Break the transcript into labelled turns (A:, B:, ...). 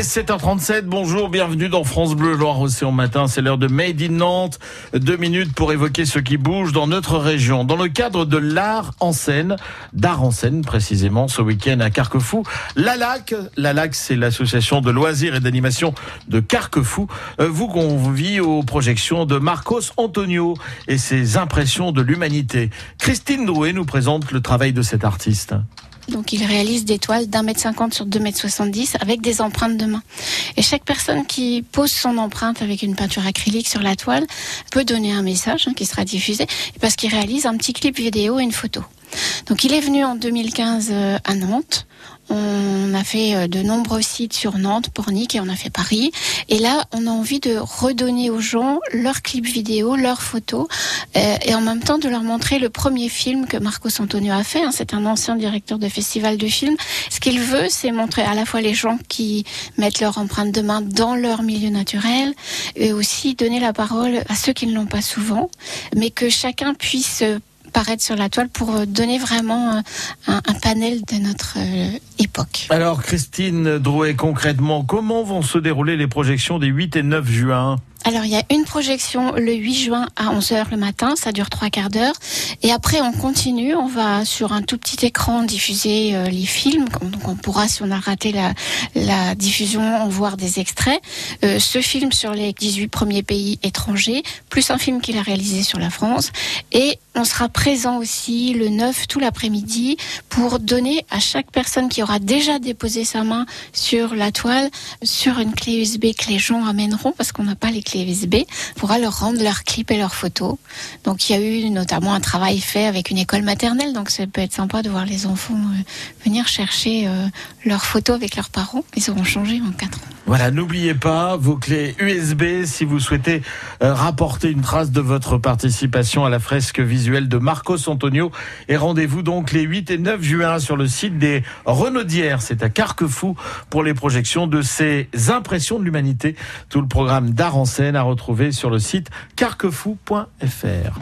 A: est 7h37, bonjour, bienvenue dans France Bleu Loire-Océan Matin. C'est l'heure de Made in Nantes. Deux minutes pour évoquer ce qui bouge dans notre région. Dans le cadre de l'art en scène, d'art en scène précisément, ce week-end à Carquefou, la LAC, la LAC c'est l'association de loisirs et d'animation de Carquefou, euh, vous convie aux projections de Marcos Antonio et ses impressions de l'humanité. Christine Drouet nous présente le travail de cet artiste.
B: Donc il réalise des toiles d'un mètre cinquante sur deux mètres soixante-dix avec des empreintes de main. Et chaque personne qui pose son empreinte avec une peinture acrylique sur la toile peut donner un message hein, qui sera diffusé parce qu'il réalise un petit clip vidéo et une photo. Donc il est venu en 2015 euh, à Nantes. On a fait euh, de nombreux sites sur Nantes, Pornic et on a fait Paris. Et là, on a envie de redonner aux gens leurs clips vidéo, leurs photos, euh, et en même temps de leur montrer le premier film que Marcos Antonio a fait. Hein. C'est un ancien directeur de festival de films. Ce qu'il veut, c'est montrer à la fois les gens qui mettent leur empreinte de main dans leur milieu naturel, et aussi donner la parole à ceux qui ne l'ont pas souvent, mais que chacun puisse paraître sur la toile pour euh, donner vraiment euh, un, panel de notre euh, époque.
A: Alors Christine Drouet, concrètement, comment vont se dérouler les projections des 8 et 9 juin?
B: Alors il y a une projection le 8 juin à 11h le matin, ça dure trois quarts d'heure. Et après on continue, on va sur un tout petit écran diffuser euh, les films. Donc on pourra, si on a raté la, diffusion, en voir des extraits. Euh, ce film sur les 18 premiers pays étrangers, plus un film qu'il a réalisé sur la France. Et on sera présent aussi le 9 tout l'après-midi pour donner à chaque personne qui aura déjà déposé sa main sur la toile, sur une clé USB que les gens amèneront parce qu'on n'a pas les clés USB, pourra leur rendre leurs clips et leurs photos. Donc il y a eu notamment un travail fait avec une école maternelle, donc ça peut être sympa de voir les enfants euh, venir chercher euh, leurs photos avec leurs parents. Ils auront changé en 4 ans.
A: Voilà, n'oubliez pas vos clés USB si vous souhaitez euh, rapporter une trace de votre participation à la fresque visuelle de Marcos Antonio. Et rendez-vous donc les 8 et 9 juin sur le site des Renaudières. C'est à Carquefou pour les projections de ces impressions de l'humanité. Tout le programme d'art en scène à retrouver sur le site carquefou.fr.